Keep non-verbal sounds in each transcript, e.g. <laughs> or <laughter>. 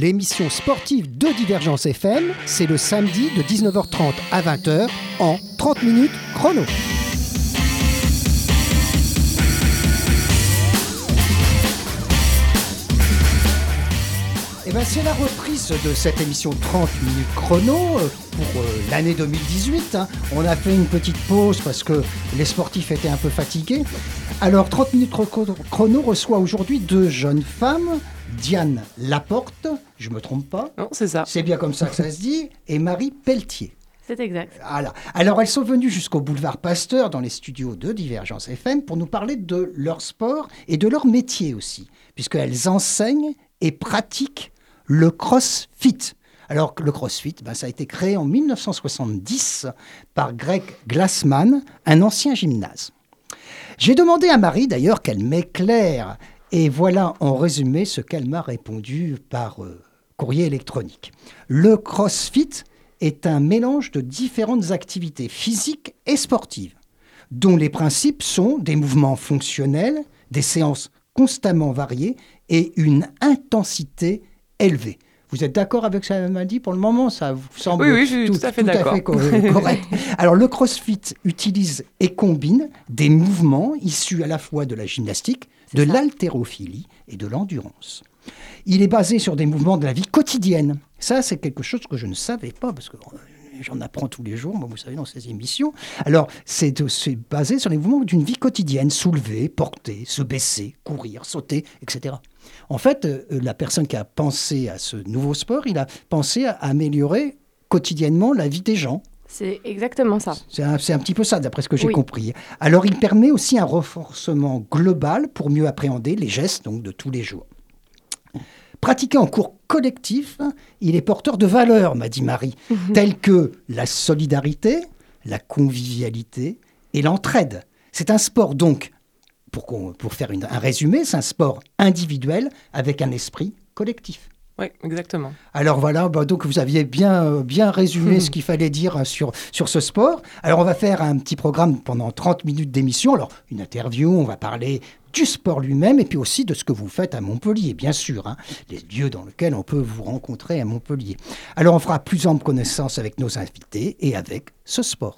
30 minutes chrono, l'émission sportive de Divergence FM, c'est le samedi de 19h30 à 20h en 30 minutes chrono. Eh ben, c'est la reprise de cette émission 30 minutes chrono euh, pour euh, l'année 2018. hein. On a fait une petite pause parce que les sportifs étaient un peu fatigués. Alors 30 minutes chrono reçoit aujourd'hui deux jeunes femmes, Diane Laporte, je me trompe pas, Non, c'est ça. c'est bien comme ça que ça se dit, et Marie Pelletier. C'est exact. Voilà. Alors, elles sont venues jusqu'au boulevard Pasteur dans les studios de Divergence FM pour nous parler de leur sport et de leur métier aussi, puisqu'elles enseignent et pratiquent le crossfit. Alors, le crossfit, ben, ça a été créé en 1970 par Greg Glassman, un ancien gymnase. J'ai demandé à Marie d'ailleurs qu'elle m'éclaire, et voilà en résumé ce qu'elle m'a répondu par euh, courrier électronique. Le crossfit est un mélange de différentes activités physiques et sportives, dont les principes sont des mouvements fonctionnels, des séances constamment variées et une intensité élevée. Vous êtes d'accord avec ce qu'elle m'a dit pour le moment? Ça vous semble Oui, oui, je suis tout à fait co- <laughs> correct. Alors, le CrossFit utilise et combine des mouvements issus à la fois de la gymnastique, de l'haltérophilie et de l'endurance. Il est basé sur des mouvements de la vie quotidienne. Ça, c'est quelque chose que je ne savais pas, parce que euh, j'en apprends tous les jours, moi, vous savez, dans ces émissions. Alors, c'est basé sur les mouvements d'une vie quotidienne, soulever, porter, se baisser, courir, sauter, etc. En fait, euh, la personne qui a pensé à ce nouveau sport, il a pensé à améliorer quotidiennement la vie des gens. C'est exactement ça. C'est un, petit peu ça, d'après ce que j'ai Oui. compris. Alors, il permet aussi un renforcement global pour mieux appréhender les gestes donc, de tous les jours. Pratiqué en cours collectif, il est porteur de valeurs, m'a dit Marie, telles que la solidarité, la convivialité et l'entraide. C'est un sport donc, pour, faire une- un résumé, c'est un sport individuel avec un esprit collectif. Oui, exactement. Alors voilà, bah, donc vous aviez bien, bien résumé ce qu'il fallait dire euh, sur, sur ce sport. Alors on va faire un petit programme pendant 30 minutes d'émission. Alors une interview, on va parler du sport lui-même et puis aussi de ce que vous faites à Montpellier, bien sûr, hein, les lieux dans lesquels on peut vous rencontrer à Montpellier. Alors on fera plus ample connaissance avec nos invités et avec ce sport.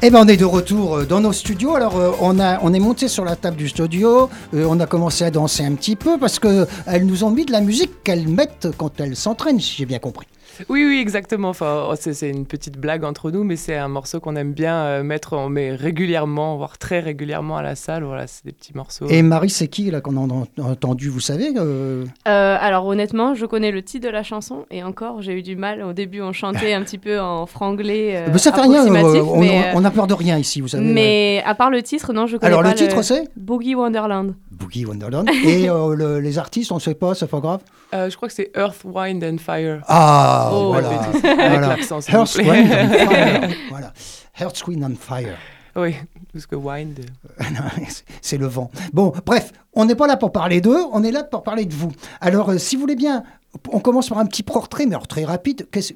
Eh ben, on est de retour euh, dans nos studios. Alors, euh, on, a, on est monté sur la table du studio. euh, on a commencé à danser un petit peu parce que elles nous ont mis de la musique qu'elles mettent quand elles s'entraînent, si j'ai bien compris. Oui, oui, exactement. Enfin, oh, c'est c'est une petite blague entre nous, mais c'est un morceau qu'on aime bien euh, mettre, on met régulièrement, voire très régulièrement à la salle. Voilà, c'est des petits morceaux. Et Marie, c'est qui là qu'on a en- entendu, vous savez euh, Euh, alors honnêtement, je connais le titre de la chanson et encore, j'ai eu du mal. Au début, on chantait un petit peu en franglais. <laughs> euh, Mais Ça fait rien, on, mais, on a peur de rien ici, vous savez. mais à part le titre, non, je connais Alors, pas le titre, c'est? Boogie Wonderland. Boogie Wonderland. Et <laughs> euh, le- les artistes, on ne sait pas, c'est pas grave? Euh, je crois que c'est Earth, Wind and Fire. Ah, Oh, voilà. Avec Voilà. l'accent, Earth. Wind and <laughs> Fire. voilà. Earth, Wind and Fire. Oui, parce que Wind. euh, <laughs> C'est le vent. Bon, bref, on n'est pas là pour parler d'eux, on est là pour parler de vous. Alors, euh, si vous voulez bien, on commence par un petit portrait, mais alors très rapide. Qu'est-ce-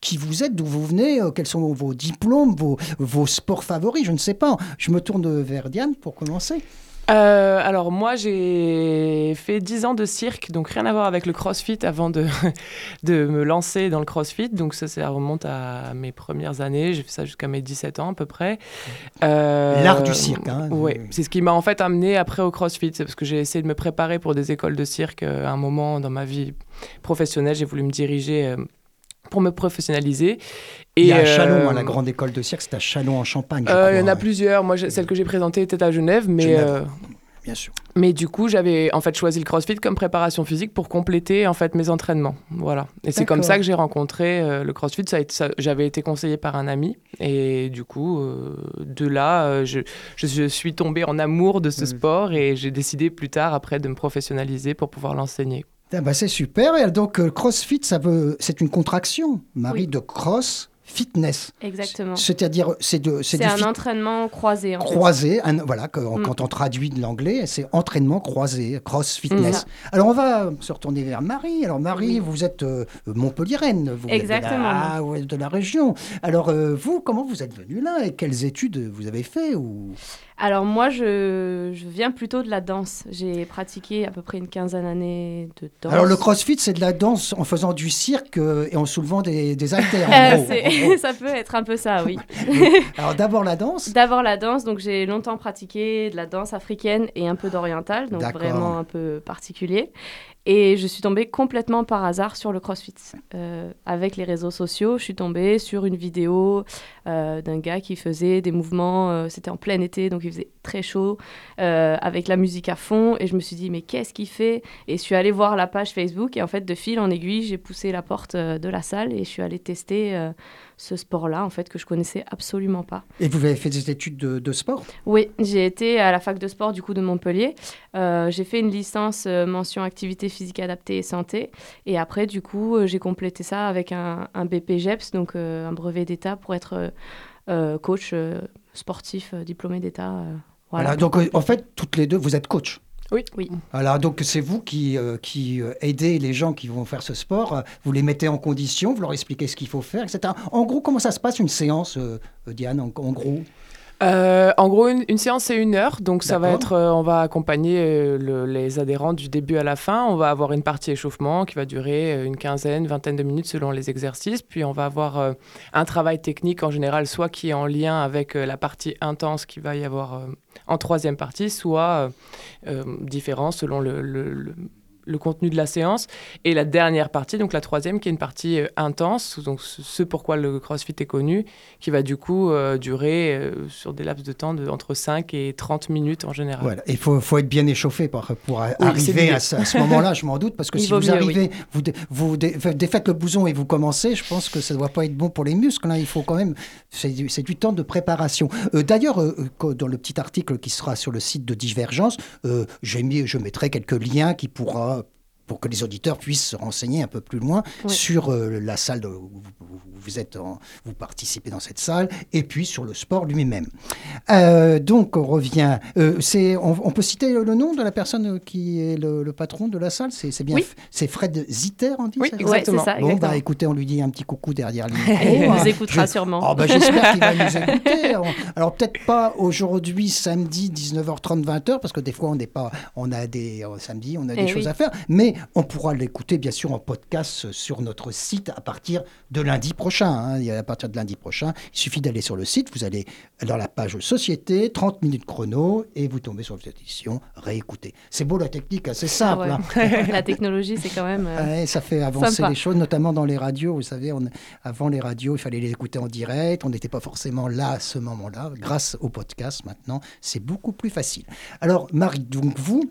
qui vous êtes, d'où vous venez, euh, quels sont vos diplômes, vos, vos sports favoris, je ne sais pas. Je me tourne vers Diane pour commencer. Euh, alors moi j'ai fait 10 ans de cirque, donc rien à voir avec le crossfit avant de, <laughs> de me lancer dans le crossfit. Donc ça, ça remonte à mes premières années, j'ai fait ça jusqu'à mes 17 ans à peu près. Euh, L'art du cirque, hein. Oui, c'est ce qui m'a en fait amené après au crossfit. C'est parce que j'ai essayé de me préparer pour des écoles de cirque euh, à un moment dans ma vie professionnelle. J'ai voulu me diriger pour me professionnaliser. Il y a à euh, Chalon, hein, la grande école de cirque, c'est à Chalon en Champagne. euh, il y en a ouais. plusieurs. Moi, celle que j'ai présentée était à Genève, mais Genève. euh, Bien sûr. mais du coup, j'avais en fait choisi le CrossFit comme préparation physique pour compléter en fait mes entraînements. Voilà. Et c'est comme ça que j'ai rencontré euh, le CrossFit. Ça ça- j'avais été conseillé par un ami et du coup, euh, de là, euh, je, suis tombée en amour de ce Mhm. sport et j'ai décidé plus tard après de me professionnaliser pour pouvoir l'enseigner. Ah bah, c'est super. Et donc, euh, CrossFit, ça c'est une contraction, Marie, Oui. de cross fitness. Exactement. C'est-à-dire, c'est de, c'est un entraînement croisé. En fait. croisé. un- voilà, que- Mm. quand on traduit de l'anglais, c'est entraînement croisé, cross fitness. Mm. Alors, on va se retourner vers Marie. Alors, Marie, Oui. vous êtes euh, Montpelliéraine. Vous Exactement. Êtes de, la, ah, de la région. Alors, euh, vous, comment vous êtes venue là et quelles études vous avez fait ou... Alors moi, je, je viens plutôt de la danse. J'ai pratiqué à peu près une quinzaine d'années de danse. Alors, le crossfit, c'est de la danse en faisant du cirque euh, et en soulevant des, des haltères. c'est- <laughs> <laughs> ça peut être un peu ça, oui. <laughs> Alors, d'abord la danse. D'abord la danse, donc j'ai longtemps pratiqué de la danse africaine et un peu d'oriental, donc vraiment un peu particulier. Et je suis tombée complètement par hasard sur le CrossFit. Euh, avec les réseaux sociaux, je suis tombée sur une vidéo euh, d'un gars qui faisait des mouvements, euh, c'était en plein été, donc il faisait très chaud, euh, avec la musique à fond. Et je me suis dit, mais qu'est-ce qu'il fait? Et je suis allée voir la page Facebook et en fait, de fil en aiguille, j'ai poussé la porte euh, de la salle et je suis allée tester euh, ce sport-là, en fait, que je connaissais absolument pas. Et vous avez fait des études de, de sport? Oui, j'ai été à la fac de sport du coup de Montpellier. Euh, j'ai fait une licence mention activité physique adaptée et santé. Et après, du coup, j'ai complété ça avec un, un BPGEPS, donc un brevet d'État pour être coach sportif diplômé d'État. Voilà. voilà. Donc, euh, en fait, toutes les deux, vous êtes coach. Oui. Oui. Voilà, donc c'est vous qui, euh, qui euh, aidez les gens qui vont faire ce sport, vous les mettez en condition, vous leur expliquez ce qu'il faut faire, etc. En gros, comment ça se passe une séance, euh, Diane, en, en gros? Euh, en gros, une, une séance, c'est une heure. Donc, ça va être, euh, on va accompagner euh, le- les adhérents du début à la fin. On va avoir une partie échauffement qui va durer une quinzaine, vingtaine de minutes selon les exercices. Puis, on va avoir un travail technique en général, soit qui est en lien avec la partie intense qu'il va y avoir en troisième partie, soit différent selon le, le- le- contenu de la séance. Et la dernière partie, donc la troisième, qui est une partie euh, intense, donc ce pourquoi le CrossFit est connu, qui va du coup euh, durer euh, sur des laps de temps de, entre 5 et 30 minutes en général. Voilà, il faut, faut être bien échauffé pour, pour arriver à ce, à ce moment-là, je m'en doute, parce que Il si vous mieux, arrivez, vous, dé- vous dé- fa- défaites le bouson et vous commencez, je pense que ça ne doit pas être bon pour les muscles. hein. Il faut quand même, c'est du, du temps de préparation. D'ailleurs, dans le petit article qui sera sur le site de Divergence, j'ai mis, je mettrai quelques liens qui pourra pour que les auditeurs puissent se renseigner un peu plus loin Oui. sur euh, la salle de- où vous, êtes, en- vous participez dans cette salle, et puis sur le sport lui-même. Euh, donc on revient. euh, c'est, on, on peut citer le nom de la personne qui est le, le patron de la salle? C'est, c'est bien. Oui. f- C'est Fred Zitter, on dit. Oui, ça? Ouais, exactement. c'est ça, Bon, bah écoutez, on lui dit un petit coucou derrière lui. <laughs> Il nous écoutera sûrement. Oh, bah, j'espère qu'il va nous <laughs> écouter. Alors, alors, peut-être pas aujourd'hui, samedi, 19h30, 20h, parce que des fois, on n'est pas, on a des, euh, samedi, on a des Eh choses oui. à faire. Mais on pourra l'écouter bien sûr en podcast sur notre site à partir de lundi prochain. hein. À partir de lundi prochain, il suffit d'aller sur le site, vous allez dans la page Société, 30 minutes chrono, et vous tombez sur cette édition, réécouter. C'est beau la technique, hein, c'est simple. Ouais. hein. <laughs> La technologie, c'est quand même. euh, Ouais, ça fait avancer Sympa. les choses, notamment dans les radios. Vous savez, on- avant les radios, il fallait les écouter en direct. On n'était pas forcément là à ce moment-là. Grâce au podcast, maintenant, c'est beaucoup plus facile. Alors, Marie, donc vous,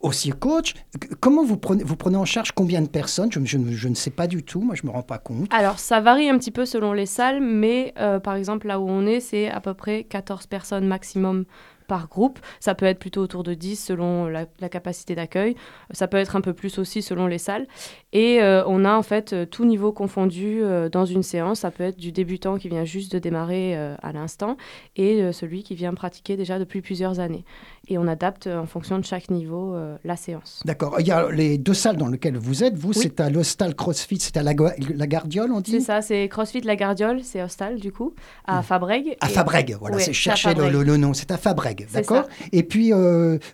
aussi coach, comment vous prenez, vous prenez en charge combien de personnes? Je, ne- sais pas du tout, moi je ne me rends pas compte. Alors, ça varie un petit peu selon les salles, mais euh, par exemple, là où on est, c'est à peu près 14 personnes maximum par groupe. Ça peut être plutôt autour de 10 selon la capacité d'accueil. Ça peut être un peu plus aussi selon les salles. Et euh, on a en fait euh, tout niveau confondu euh, dans une séance. Ça peut être du débutant qui vient juste de démarrer à l'instant et celui qui vient pratiquer déjà depuis plusieurs années. Et on adapte en fonction de chaque niveau la séance. D'accord. Il y a les deux salles dans lesquelles vous êtes. Vous, Oui. c'est à l'Hostal CrossFit, c'est à la, la Gardiole, on dit? C'est ça, c'est CrossFit La Gardiole, c'est Hostal du coup, à Fabrègue. À Et- Fabrègue, voilà, Ouais, c'est chercher le, Fabrègue. le- le nom, c'est à C'est d'accord? Et puis,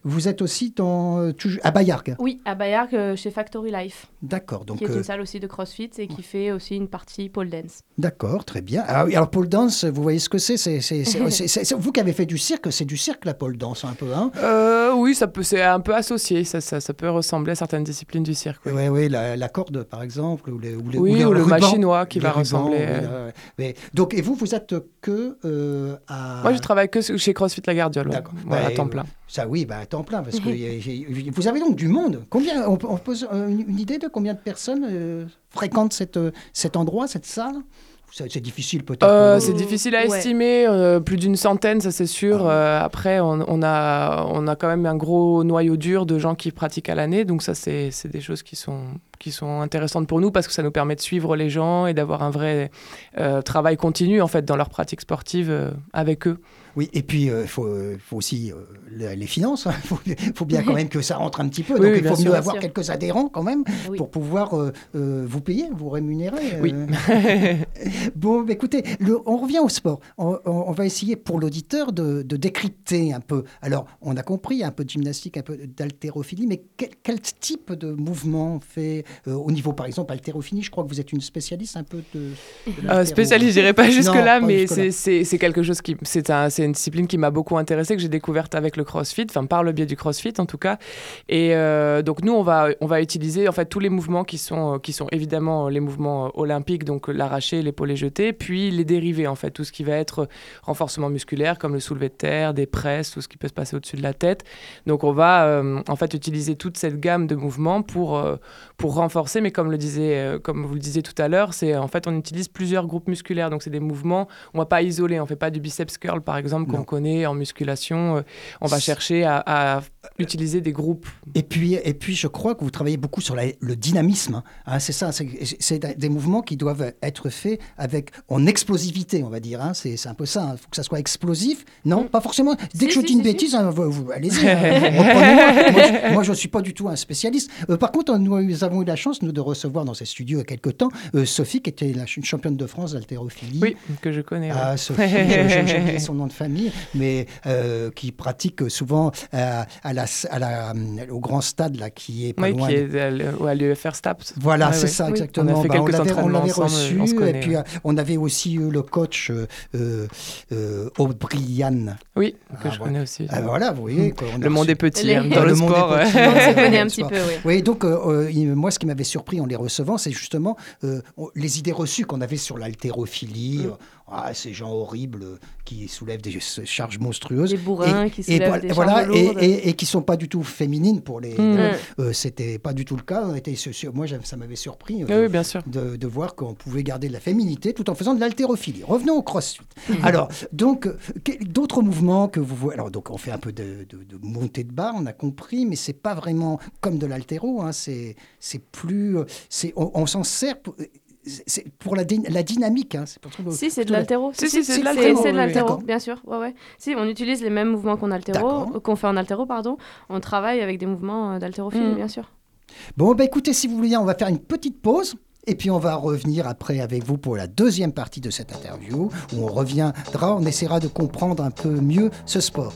vous êtes aussi dans, à Bayargues, Oui, à Bayargues, chez Factory Life, d'accord, donc, qui est euh, une salle aussi de CrossFit et qui fait aussi une partie pole dance. d'accord, très bien. Ah, oui, alors, pole dance, vous voyez ce que c'est c'est, <laughs> Vous qui avez fait du cirque, c'est du cirque la pole dance, un peu, hein? Euh, oui, ça peut, c'est un peu associé. Ça, ça, ça peut ressembler à certaines disciplines du cirque. oui. Oui, la, la corde, par exemple, ou, les, ou, les- Oui, les ou le rubans. machinois qui va ressembler. oui, euh, mais- donc, et vous, vous êtes que euh, à... Moi, je travaille que chez CrossFit La Gardiole, ouais. D'accord. Bah, à temps euh, plein. Ça, oui, bah, à temps plein, parce que y a- y a- vous avez donc du monde. Combien, on, on pose euh, une, une idée de combien de personnes euh, fréquentent cette, euh, cet endroit, cette salle? C'est difficile peut-être. Euh, c'est difficile à Ouais. estimer, euh, plus d'une centaine, ça c'est sûr. Ah. Euh, après, on, on a, on a quand même un gros noyau dur de gens qui pratiquent à l'année, donc ça c'est c'est des choses qui sont, qui sont intéressantes pour nous parce que ça nous permet de suivre les gens et d'avoir un vrai euh, travail continu en fait dans leur pratique sportive euh, avec eux. Oui, et puis il faut, euh, faut aussi euh, les, finances. Il <laughs> faut, faut bien quand même que ça rentre un petit peu. Oui, donc oui, il faut mieux avoir sûr. quelques adhérents quand même Oui. pour pouvoir euh, euh, vous payer, vous rémunérer. euh. Oui. <laughs> Bon, bah, écoutez, le- on revient au sport. On, on- on va essayer pour l'auditeur de, de décrypter un peu. Alors, on a compris un peu de gymnastique, un peu d'haltérophilie, mais quel, quel type de mouvement on fait euh, au niveau, par exemple, haltérophilie? Je crois que vous êtes une spécialiste un peu de. de Euh, spécialiste, je dirais pas jusque-là, mais c'est- quelque chose qui. C'est un, une discipline qui m'a beaucoup intéressée, que j'ai découverte avec le crossfit, enfin par le biais du crossfit en tout cas. Et euh, donc, nous, on va, on va utiliser en fait tous les mouvements qui sont, euh, qui sont évidemment les mouvements euh, olympiques, donc l'arraché, l'épaulé jeté, puis les dérivés en fait, tout ce qui va être renforcement musculaire, comme le soulevé de terre, des presses, tout ce qui peut se passer au-dessus de la tête. Donc, on va euh, en fait utiliser toute cette gamme de mouvements pour, euh, pour renforcer, mais comme, le disait, euh, comme vous le disiez tout à l'heure, c'est en fait on utilise plusieurs groupes musculaires, donc c'est des mouvements, on va pas isoler, on fait pas du biceps curl par exemple Qu'on connaît en musculation, euh, on va chercher à, à utiliser des groupes. Et puis, et puis, je crois que vous travaillez beaucoup sur la- le dynamisme. hein. c'est ça, c'est des mouvements qui doivent être faits avec en explosivité, on va dire. hein. C'est un peu ça. Il faut que ça soit explosif. Non, pas forcément. Dès Si, que je si, dis une si, bêtise, hein, vous, vous- allez-y. <laughs> hein. Moi, je- moi, je ne suis pas du tout un spécialiste. Euh, par contre, nous avons eu la chance nous, de recevoir dans ces studios il y a quelque temps euh, Sophie, qui était la une championne de France d'haltérophilie. Oui, que je connais. ouais. Ah, Sophie, j'ai oublié son nom de famille, mais euh, qui pratique souvent euh, à la, à la, au grand stade là, qui est pas Oui, loin. qui est à l'UFR STAPS. Voilà, Ouais, c'est ouais. ça exactement. On a fait Bah, l'avait- on entraînements l'avait ensemble, reçu, on se et puis ouais. euh, on avait aussi eu le coach euh, euh, euh, O'Brien. Oui, que Ah, je ouais. connais aussi. Ah, voilà, vous voyez. quoi, on a Le monde reçu- est petit Les- hein, dans Le le, sport. <laughs> petit. ouais. On se connaît Ouais, un le petit sport. peu, oui. Oui, donc euh, euh, moi, ce qui m'avait surpris en les recevant, c'est justement euh, les idées reçues qu'on avait sur l'haltérophilie. Ah, ces gens horribles euh, qui soulèvent des charges monstrueuses. Des bourrins Et- qui et soulèvent voilà- des voilà, charges et, lourdes. et, et qui sont pas du tout féminines pour les. Mm. les- euh, C'était pas du tout le cas. Moi, ça m'avait surpris. euh, Oui, oui, bien sûr. de, de voir qu'on pouvait garder de la féminité tout en faisant de l'haltérophilie. Revenons au crossfit. Mhm. Alors, donc, d'autres mouvements que vous voyez. Alors, donc, on fait un peu de, de- de montée de barre, on a compris, mais c'est pas vraiment comme de l'haltéro. Hein, c'est plus. on on s'en sert pour, c'est pour la, la dynamique. Hein, c'est pour que- Si, c'est de l'altéro. Si, si, c'est de c'est de l'altéro, bien sûr. Ouais, ouais. Si, on utilise les mêmes mouvements qu'on altéro, euh, qu'on fait en altéro, pardon. On travaille avec des mouvements euh, d'haltérophilie, Mm. bien sûr. Bon, bah, écoutez, si vous voulez, on va faire une petite pause. Et puis on va revenir après avec vous pour la deuxième partie de cette interview, où on reviendra, on essaiera de comprendre un peu mieux ce sport.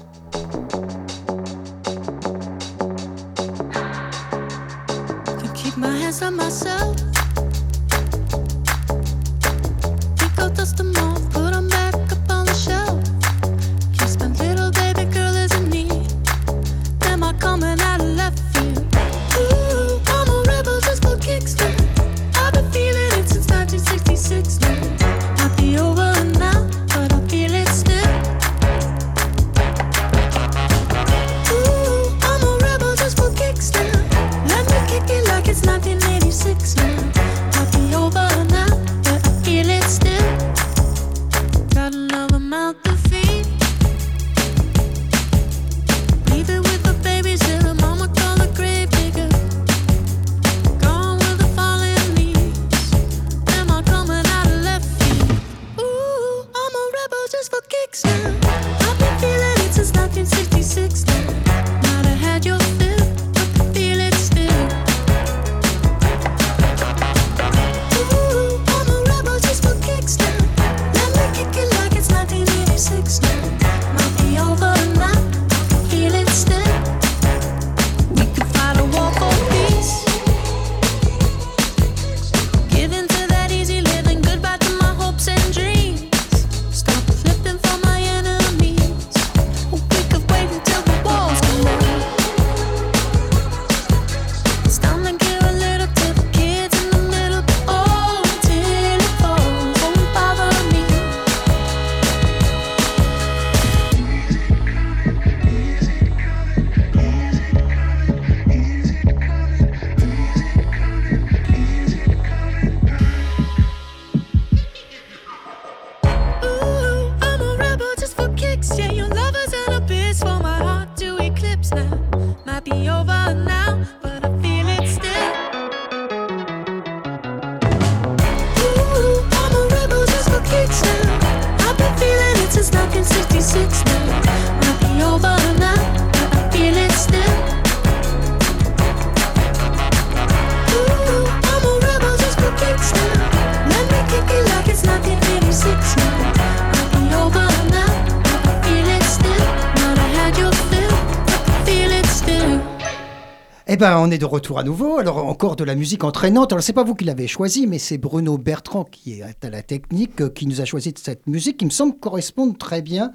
Ben, on est de retour à nouveau. Alors, encore de la musique entraînante. Alors, c'est pas vous qui l'avez choisi, mais c'est Bruno Bertrand qui est à la technique, euh, qui nous a choisi cette musique qui me semble correspondre très bien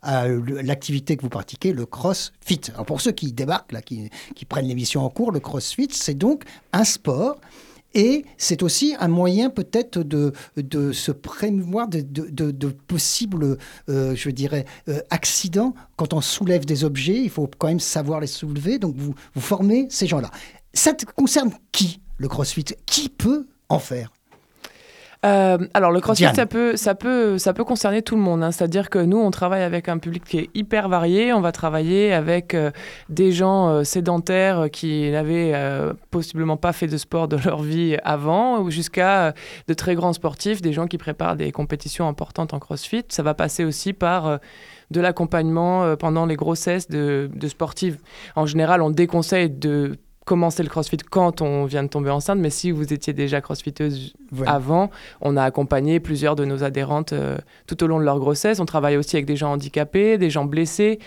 à l'activité que vous pratiquez, le crossfit. Alors, pour ceux qui débarquent, là, qui, qui prennent l'émission en cours, le crossfit, c'est donc un sport et c'est aussi un moyen peut-être de, de se prémouvoir de, de, possibles, euh, je dirais, euh, accidents. Quand on soulève des objets, il faut quand même savoir les soulever. Donc vous, vous formez ces gens-là. Ça concerne qui, le CrossFit? Qui peut en faire? Euh, alors le CrossFit, ça peut, ça peut, ça peut concerner tout le monde. Hein. C'est-à-dire que nous, on travaille avec un public qui est hyper varié. On va travailler avec euh, des gens euh, sédentaires qui n'avaient possiblement pas fait de sport de leur vie avant, jusqu'à de très grands sportifs, des gens qui préparent des compétitions importantes en CrossFit. Ça va passer aussi par de l'accompagnement pendant les grossesses de, de sportives. En général, on déconseille de commencer le crossfit quand on vient de tomber enceinte, mais si vous étiez déjà crossfiteuse avant, on a accompagné plusieurs de nos adhérentes euh, tout au long de leur grossesse. On travaille aussi avec des gens handicapés, des gens blessés.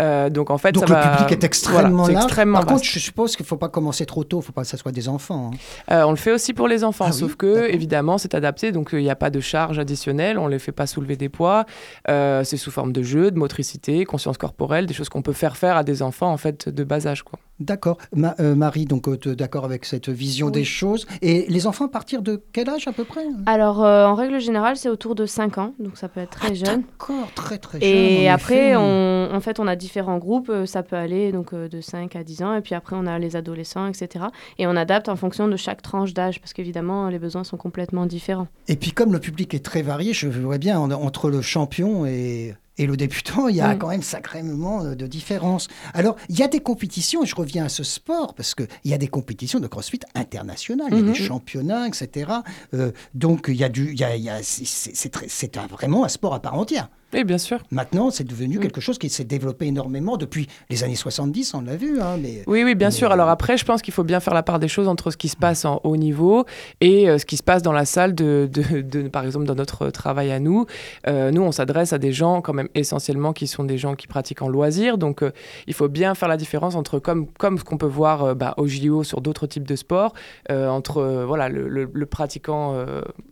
Euh, donc en fait, donc le public est extrêmement large. Par contre, je suppose qu'il ne faut pas commencer trop tôt, il ne faut pas que ce soit des enfants. Hein. Euh, on le fait aussi pour les enfants, ah sauf que évidemment c'est adapté, donc il n'y a pas de charge additionnelle, on ne les fait pas soulever des poids. c'est sous forme de jeu, de motricité, conscience corporelle, des choses qu'on peut faire faire à des enfants en fait de bas âge. Quoi. D'accord. Marie, donc d'accord avec cette vision des choses. Et les enfants à partir de quel âge à peu près Alors, euh, en règle générale, c'est autour de 5 ans, donc ça peut être très ah, jeune. D'accord, très très jeune. Et après, on, en fait, on a différents groupes, euh, ça peut aller donc euh, de 5 à 10 ans, et puis après, on a les adolescents, etc. Et on adapte en fonction de chaque tranche d'âge, parce qu'évidemment, les besoins sont complètement différents. Et puis, comme le public est très varié, je vois bien entre le champion et et le débutant, il y a quand même sacrément euh, de différences. Alors, il y a des compétitions, et je reviens à ce sport, parce qu'il y a des compétitions de crossfit internationales, il y a des mhm. championnats, etc. Euh, donc, il y a du, il y a, c'est vraiment un sport à part entière. Oui, bien sûr. Maintenant, c'est devenu mm. quelque chose qui s'est développé énormément depuis les années 70, on l'a vu. Hein, mais, oui, oui, bien sûr. Alors après, je pense qu'il faut bien faire la part des choses entre ce qui se passe en haut niveau et euh, ce qui se passe dans la salle, de, de, par exemple, dans notre travail à nous. Euh, nous, on s'adresse à des gens quand même essentiellement qui sont des gens qui pratiquent en loisir. Donc, euh, il faut bien faire la différence entre, comme, comme ce qu'on peut voir bah, au JO sur d'autres types de sports, entre voilà, le, le, pratiquant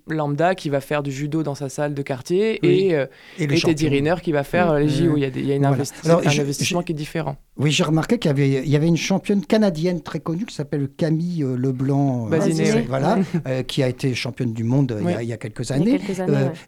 lambda qui va faire du judo dans sa salle de quartier et, et, le Teddy qui va faire les JO. Il y a, il y a une un investissement qui est différent. Oui, j'ai remarqué qu'il y avait, il y avait une championne canadienne très connue qui s'appelle Camille euh, Leblanc, euh, voilà, euh, qui a été championne du monde il, y a, quelques années.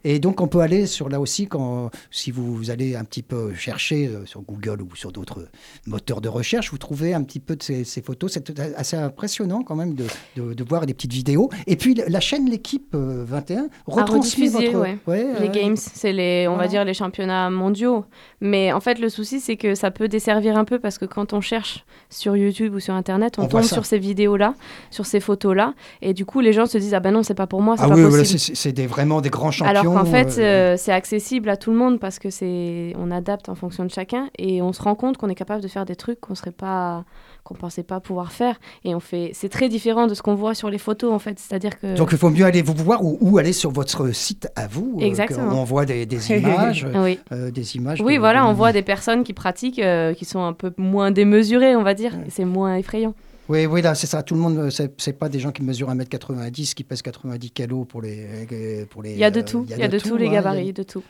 Et donc on peut aller sur là aussi quand, si vous, allez un petit peu chercher sur Google ou sur d'autres moteurs de recherche, vous trouvez un petit peu de ces, photos. C'est assez impressionnant quand même de, de, voir des petites vidéos. Et puis la chaîne l'équipe 21 retransmet votre, les games, c'est les, on va dire les championnats mondiaux. Mais en fait, le souci, c'est que ça peut desservir un peu parce que quand on cherche sur YouTube ou sur Internet, on, tombe sur ces vidéos-là, sur ces photos-là. Et du coup, les gens se disent Ah ben non, c'est pas pour moi, c'est Ah pas oui, possible. c'est des, vraiment des grands champions. Alors qu'en fait, euh, euh, c'est accessible à tout le monde parce que c'est, on adapte en fonction de chacun et on se rend compte qu'on est capable de faire des trucs qu'on serait pas, qu'on pensait pas pouvoir faire. Et on fait, c'est très différent de ce qu'on voit sur les photos en fait. C'est-à-dire que Donc il faut mieux aller vous voir ou, ou aller sur votre site à vous. euh, Exactement. on voit des, des <laughs> images. oui, euh, des images oui, de- voilà, de- on voit des personnes qui pratiquent, euh, qui sont un peu moins démesurées, on va dire. C'est moins effrayant. Oui, oui, là, c'est ça. Tout le monde, c'est pas des gens qui mesurent 1m90, qui pèsent 90 kilos pour les. Pour les Il y a de tout, il y a de hein, les a- gabarits, de tout.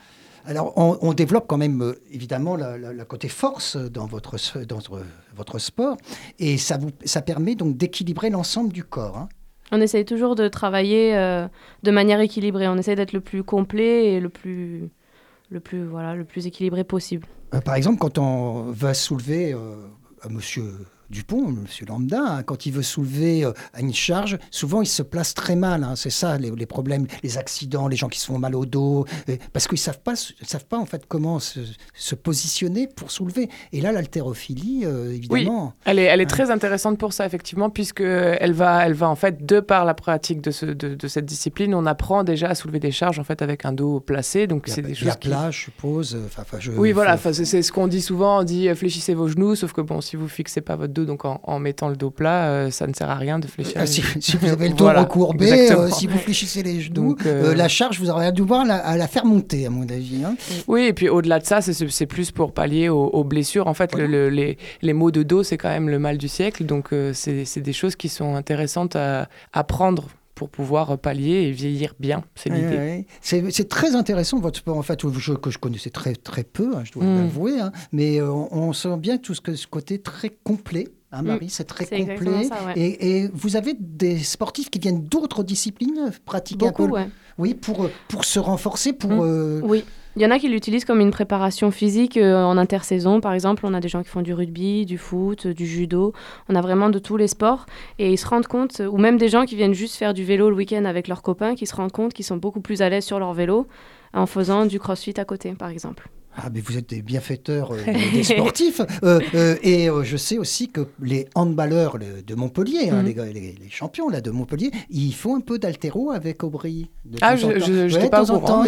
Alors, on, on développe quand même, euh, évidemment, le côté force dans votre, dans votre, votre sport. Et ça, vous, ça permet donc d'équilibrer l'ensemble du corps. hein. On essaye toujours de travailler euh, de manière équilibrée. On essaye d'être le plus complet et le plus, le plus, voilà, le plus équilibré possible. Euh, par exemple, quand on va soulever euh, à Monsieur Dupont, Monsieur Lambda, hein, quand il veut soulever euh, une charge, souvent il se place très mal. hein. c'est ça les, les problèmes, les accidents, les gens qui se font mal au dos, euh, parce qu'ils savent pas, savent pas en fait comment se, se positionner pour soulever. Et là, l'haltérophilie, euh, évidemment. Elle est, elle est Ouais. très intéressante pour ça, effectivement, puisque elle va, elle va en fait, de par la pratique de, ce, de, de cette discipline, on apprend déjà à soulever des charges en fait avec un dos placé. Donc c'est des choses qui... plat, je suppose. euh, enfin, je- Oui, voilà, c'est ce qu'on dit souvent, on dit fléchissez vos genoux, sauf que bon, si vous fixez pas votre dos, donc en, en mettant le dos plat, euh, ça ne sert à rien de fléchir. Ah, les si, vous avez le <laughs> dos Voilà, recourbé, euh, si vous fléchissez les genoux, Donc, euh, euh, la charge, vous aurez devoir la, à la faire monter, à mon avis. hein. Oui, et puis au-delà de ça, c'est- plus pour pallier aux, aux blessures. En fait, le- le- les, les maux de dos, c'est quand même le mal du siècle. Donc, euh, c'est c'est des choses qui sont intéressantes à, à prendre pour pouvoir pallier et vieillir bien. C'est l'idée. C'est c'est très intéressant votre sport en fait, je- que je connaissais très très peu, hein, je dois Mm. l'avouer, hein, mais euh, on, on sent bien tout ce, que, ce côté très complet. Hein, Marie, c'est très complet. ça, ouais. et, et vous avez des sportifs qui viennent d'autres disciplines pratiquer Beaucoup, un peu, ouais. oui, pour pour se renforcer, pour Mm. euh, Oui. Il y en a qui l'utilisent comme une préparation physique euh, en intersaison. Par exemple, on a des gens qui font du rugby, du foot, euh, du judo. On a vraiment de tous les sports. Et ils se rendent compte, ou même des gens qui viennent juste faire du vélo le week-end avec leurs copains, qui se rendent compte qu'ils sont beaucoup plus à l'aise sur leur vélo en faisant du crossfit à côté, par exemple. Ah, mais vous êtes des bienfaiteurs euh, <laughs> des sportifs. Euh, euh, et je sais aussi que les handballeurs le- de Montpellier, hein, Mhm. les, les- les champions là, de Montpellier, ils font un peu d'altéro avec Aubry. de Ah, je- je- Ouais, pas au courant,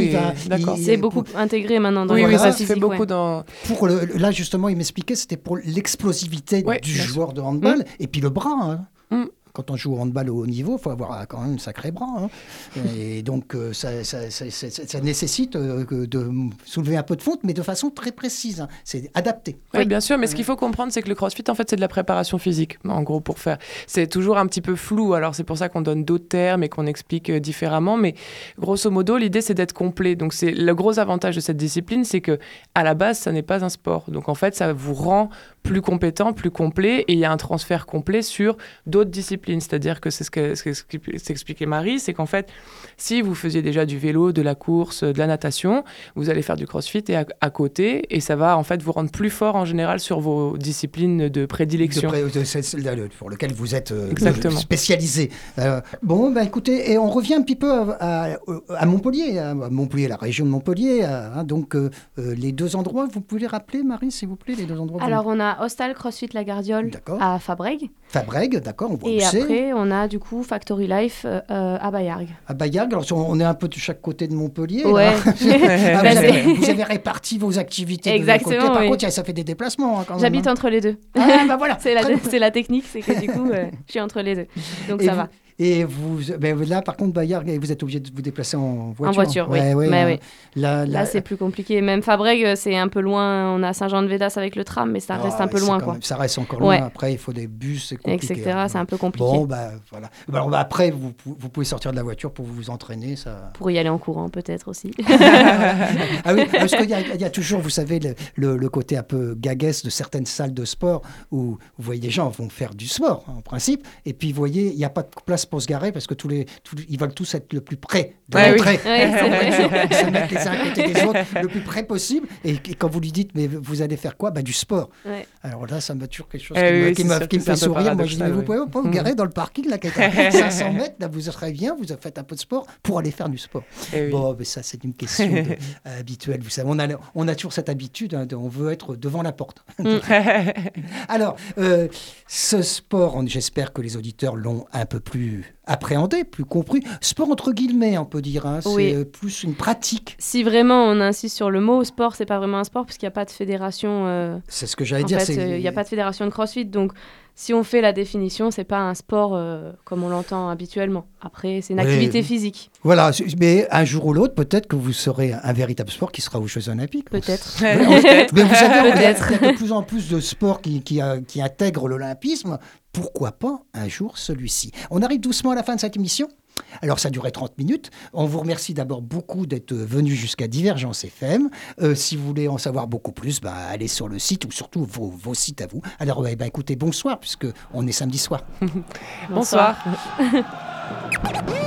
C'est pour- beaucoup intégré maintenant dans Oui, les oui, ça fait beaucoup ouais. dans. Pour le, là, justement, il m'expliquait, c'était pour l'explosivité Ouais, du joueur de handball et puis le bras. hein. Mm. Quand on joue au handball au haut niveau, il faut avoir quand même un sacré bras. hein. <laughs> Et donc, euh, ça, ça- ça- ça- ça- ça nécessite euh, de soulever un peu de fonte, mais de façon très précise. hein. C'est adapté. Oui, Oui. bien sûr, mais ce qu'il faut comprendre, c'est que le crossfit, en fait, c'est de la préparation physique, en gros, pour faire. C'est toujours un petit peu flou, alors c'est pour ça qu'on donne d'autres termes et qu'on explique euh, différemment, mais grosso modo, l'idée, c'est d'être complet. Donc, c'est le gros avantage de cette discipline, c'est que à la base, ça n'est pas un sport. Donc, en fait, ça vous rend plus compétent, plus complet, et il y a un transfert complet sur d'autres disciplines. C'est-à-dire que c'est ce que s'expliquait Marie, c'est qu'en fait, si vous faisiez déjà du vélo, de la course, de la natation, vous allez faire du crossfit et à, à côté, et ça va en fait vous rendre plus fort en général sur vos disciplines de prédilection. De pré- de- pour lequel vous êtes euh, Exactement. spécialisé. Euh, bon, bah, écoutez, et on revient un petit peu à, à- à Montpellier, à Montpellier, la région de Montpellier. hein, donc, euh, les deux endroits, vous pouvez les rappeler, Marie, s'il vous plaît, les deux endroits. Alors, on a Hostal CrossFit La Gardiole D'accord. à Fabrègue. Fabrègue, d'accord, on voit Et où c'est. après, on a du coup Factory Life euh, euh, à Bayargues. À Bayargues, alors on est un peu de chaque côté de Montpellier. là. Ouais. <laughs> Ah, vous, avez, c'est- vous avez réparti vos activités Exactement, côté. Par oui. contre, ça fait des déplacements. hein, quand même, J'habite hein. entre les deux. Ah, bah voilà. <laughs> C'est la, technique, c'est que du coup, euh, je suis entre les deux. Donc Et ça vous- va. Et vous, ben, là, par contre, Bayargues, vous êtes obligé de vous déplacer en voiture. voiture, oui. Ouais, ouais, Mais hein. Là, Là, là- c'est plus compliqué. Même Fabrègue, euh, c'est un peu loin. On a Saint-Jean-de-Védas avec le tram, mais ça Ah, reste un peu loin, quoi. même- ça reste encore loin. Après, il faut des bus, c'est compliqué. Etc. hein. C'est un peu compliqué. Bon, bah voilà. Bah, bah, après, vous, vous pouvez sortir de la voiture pour vous entraîner. Ça... Pour y aller en courant, peut-être aussi. <laughs> ah oui, parce qu'il y, y a toujours, vous savez, le, le- le côté un peu gaguesse de certaines salles de sport où vous voyez des gens vont faire du sport, en principe, et puis vous voyez, il n'y a pas de place pour se garer parce que tous les, tous, ils veulent tous être le plus près de Ouais, oui. l'entrée. Ouais. Ils se mettent les uns à côté des autres le plus près possible. Et, et quand vous lui dites, mais vous allez faire quoi? Bah, Du sport. Ouais. Alors là, ça m'a toujours quelque chose Eh qui, me, oui, me- qui me fait sourire. Moi, je dis, mais vous pouvez pas vous garer dans le parking, là, qui est à 500 mètres, là, vous serez bien, vous faites un peu de sport pour aller faire du sport. Eh oui. Bon, mais ça, c'est une question de- euh, <laughs> habituelle. Vous savez, on a, on a toujours cette habitude, hein, de- on veut être devant la porte. <laughs> Alors, euh, ce sport, j'espère que les auditeurs l'ont un peu plus appréhendé, plus compris. Sport entre guillemets, on peut dire. hein, c'est Oui. euh, plus une pratique. Si vraiment on insiste sur le mot sport, c'est pas vraiment un sport parce qu'il n'y a pas de fédération. euh, C'est ce que j'allais dire. euh, il n'y a pas de fédération de CrossFit, donc si on fait la définition, c'est pas un sport euh, comme on l'entend habituellement. Après, c'est une Oui. activité physique, Voilà, mais un jour ou l'autre, peut-être que vous serez un véritable sport qui sera aux Jeux Olympiques. peut-être. <laughs> Mais vous savez, y a- Peut-être. il y a de plus en plus de sports qui, qui, qui intègrent l'olympisme. Pourquoi pas un jour celui-ci On arrive doucement à la fin de cette émission. Alors, ça a duré 30 minutes. On vous remercie d'abord beaucoup d'être venu jusqu'à Divergence FM. Euh, si vous voulez en savoir beaucoup plus, bah, allez sur le site ou surtout vos, vos sites à vous. Alors, ben, écoutez, bonsoir, puisque on est samedi soir. <laughs> Bonsoir. « 30 <laughs>